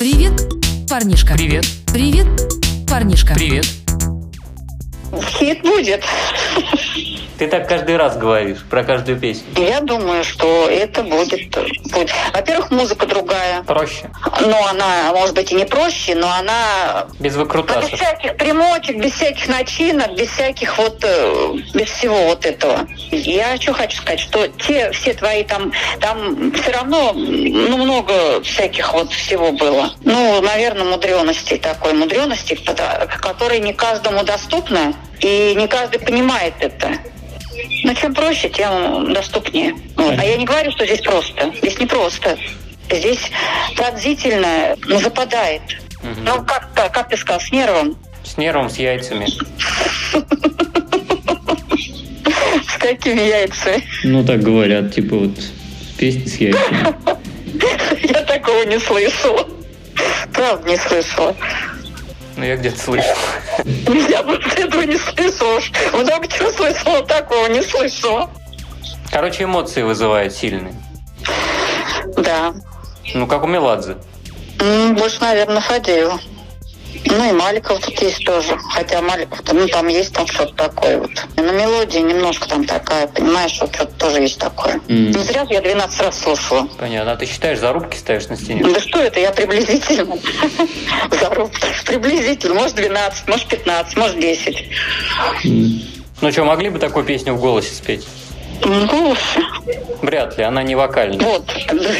Привет, парнишка. Привет. Привет, парнишка. Привет. Хит будет. Ты так каждый раз говоришь про каждую песню. Я думаю, что это будет. Во-первых, музыка другая. Проще. Ну, она, может быть, и не проще, но она Без без выкрутасов. всяких примочек, без всяких начинок, без всяких вот, э, без всего вот этого. Я что хочу сказать, что те все твои там, там все равно, ну, много всяких вот всего было. Ну, наверное, мудренности такой, мудренности, которой не каждому доступна, и не каждый понимает это. Но чем проще, тем доступнее. Вот. А я не говорю, что здесь просто. Здесь не просто. Здесь пронзительно западает. Мгм. Ну, как, как, как ты сказал, с нервом. С нервом, с яйцами. С какими яйцами? Ну, так говорят, типа вот песни с яйцами. Я такого не слышала. Правда, не слышала. Ну, я где-то слышал. Я вот этого не слышала. Много чего слышала, такого не слышала. Короче, эмоции вызывает сильные. Да. Ну, как у Меладзе. Больше, наверное, Фадеева. Ну и Маликов тут есть тоже. Хотя Маликов, ну там есть там что-то такое вот. На мелодии немножко там такая, понимаешь, вот что-то тоже есть такое. М. Не зря я 12 раз слушала. Понятно. А ты считаешь, зарубки ставишь на стене? Да что это, я приблизительно. Зарубка. Приблизительно. Может 12, может 15, может 10. М. Ну что, могли бы такую песню в голосе спеть? М, Голос. Вряд ли, она не вокальная. Вот,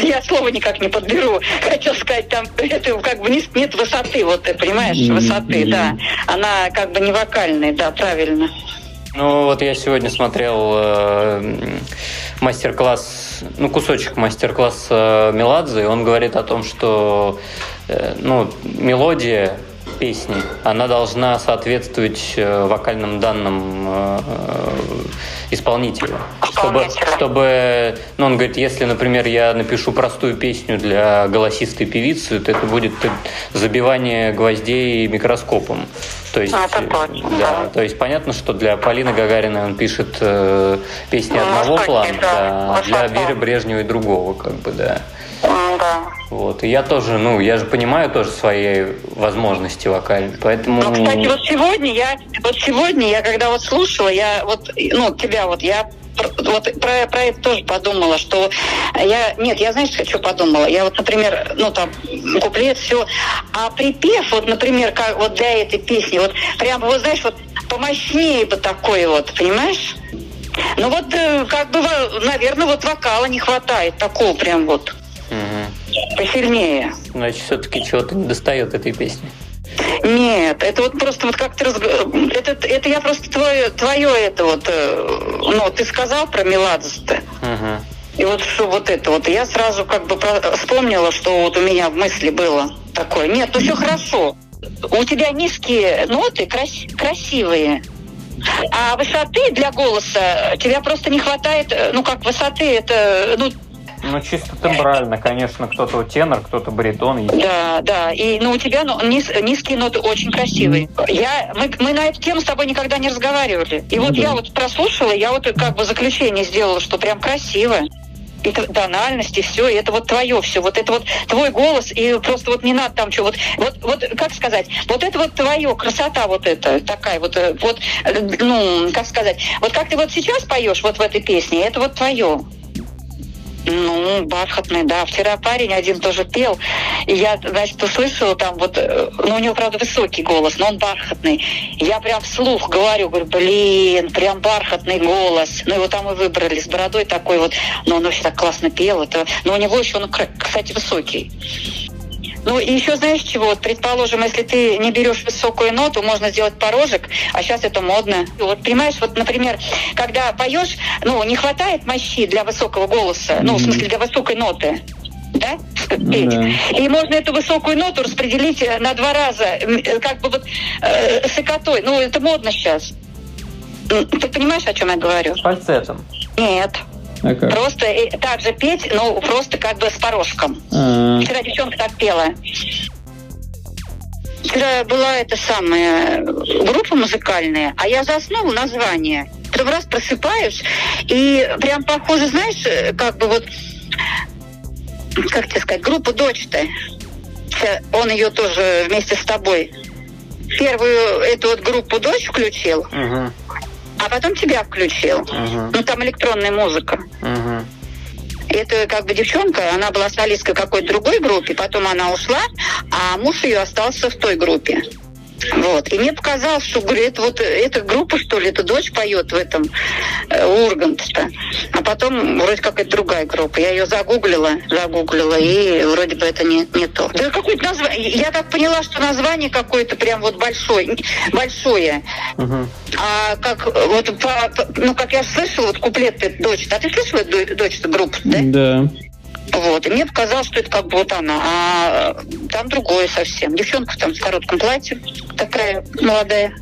я слова никак не подберу. Хотел сказать, там это как бы нет высоты, вот ты понимаешь, высоты, да. Она как бы не вокальная, да, правильно. Ну, вот я сегодня смотрел э, мастер-класс, ну, кусочек мастер-класса Меладзе, и он говорит о том, что, э, ну, мелодия песни, она должна соответствовать э, вокальным данным э, исполнителя. Чтобы, чтобы, ну, он говорит, если, например, я напишу простую песню для голосистой певицы, то это будет э, забивание гвоздей микроскопом. То есть, А, это точно, да, да. то есть понятно, что для Полины Гагариной он пишет э, песни Ну, одного плана, да, да, а для. Веры Брежневой другого, как бы, да. Вот. И я тоже, ну, я же понимаю тоже свои возможности вокальные, поэтому... Ну, кстати, вот сегодня я, вот сегодня я, когда вот слушала, я вот, ну, тебя вот, я вот про, про это тоже подумала, что я, нет, я, знаешь, что подумала? Я вот, например, ну, там, куплет, все, а припев, вот, например, как вот для этой песни, вот, прям, вот, знаешь, вот, помощнее бы такой вот, понимаешь? Ну, вот, э, как бы, наверное, вот вокала не хватает, такого прям вот, Мгм. Посильнее. Значит, все-таки чего-то не достает этой песни. Нет, это вот просто вот как ты разг- это, это я просто твое, твое это вот, э, ну, ты сказал про Меладзе-то. Мгм. И вот что вот это вот, я сразу как бы вспомнила, что вот у меня в мысли было такое. Нет, ну все хорошо. У тебя низкие ноты крас- красивые. А высоты для голоса тебя просто не хватает, э, ну как высоты, это, ну Ну, чисто тембрально, конечно, кто-то тенор, кто-то баритон. Да, да. И ну, у тебя ну, низ- низкие ноты очень красивые. Я, мы, мы на эту тему с тобой никогда не разговаривали. И вот Ну да. я вот прослушала, я вот как бы заключение сделала, что прям красиво. И тональность, и все, и это вот твое все, вот это вот твой голос, и просто вот не надо там что, вот, вот, вот, как сказать, вот это вот твое, красота вот эта, такая вот, э, вот, э, ну, как сказать, вот как ты вот сейчас поешь вот в этой песне, это вот твое. Ну, бархатный, да. Вчера парень один тоже пел, и я, значит, услышала там вот, э, ну, у него, правда, высокий голос, но он бархатный. Я прям вслух говорю, говорю, блин, прям бархатный голос. Ну, его там и выбрали с бородой такой вот, но он вообще так классно пел. Это, но у него еще он, кстати, высокий. Ну, и еще знаешь чего? Вот, предположим, если ты не берешь высокую ноту, можно сделать порожек, а сейчас это модно. Вот, понимаешь, вот, например, когда поешь, ну, не хватает мощи для высокого голоса, ну, в смысле, для высокой ноты, да, Ну петь. да. И можно эту высокую ноту распределить э, на два раза, э, как бы вот э, с высотой. Ну, это модно сейчас. Ты понимаешь, о чем я говорю? Фальцетом. Нет. А как? Просто э, так же петь, но просто как бы с порожком. А, Вчера девчонка так пела. Вчера была эта самая группа музыкальная, а я заснула название. Потом раз просыпаюсь, и прям похоже, знаешь, э, как бы вот, как тебе сказать, группа дочь-то. он ее тоже вместе с тобой первую эту вот группу дочь включил, Угу. А потом тебя включил. Угу. Ну, там электронная музыка. Угу. Это как бы девчонка, она была солисткой какой-то другой группе, потом она ушла, а муж ее остался в той группе. Вот. И мне показалось, что, говорю, это вот эта группа, что ли, эта дочь поет в этом э, Ургант-то. А потом вроде как это другая группа. Я ее загуглила, загуглила, и вроде бы это не, не то. Да какое-то название. Я так поняла, что название какое-то прям вот большое. Большое. Угу. А как вот по- по- ну как я слышала, вот куплет этой дочь. А ты слышала эту дочь группу, да? Да. Вот. И мне показалось, что это как бы вот она. А там другое совсем. Девчонка там в коротком платье, такая молодая.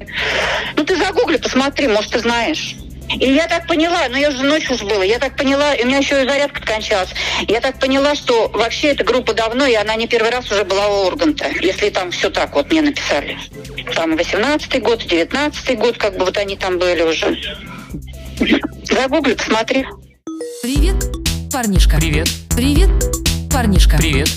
Ну ты загугли, посмотри, может, ты знаешь. И я так поняла, ну я же ночью уж было, я так поняла, и у меня еще и зарядка кончалась. Я так поняла, что вообще эта группа давно, и она не первый раз уже была у Урганта, если там все так вот мне написали. Там 18-й год, 19-й год, как бы вот они там были уже. Загугли, посмотри. Привет, парнишка. Привет. Привет, парнишка. Привет.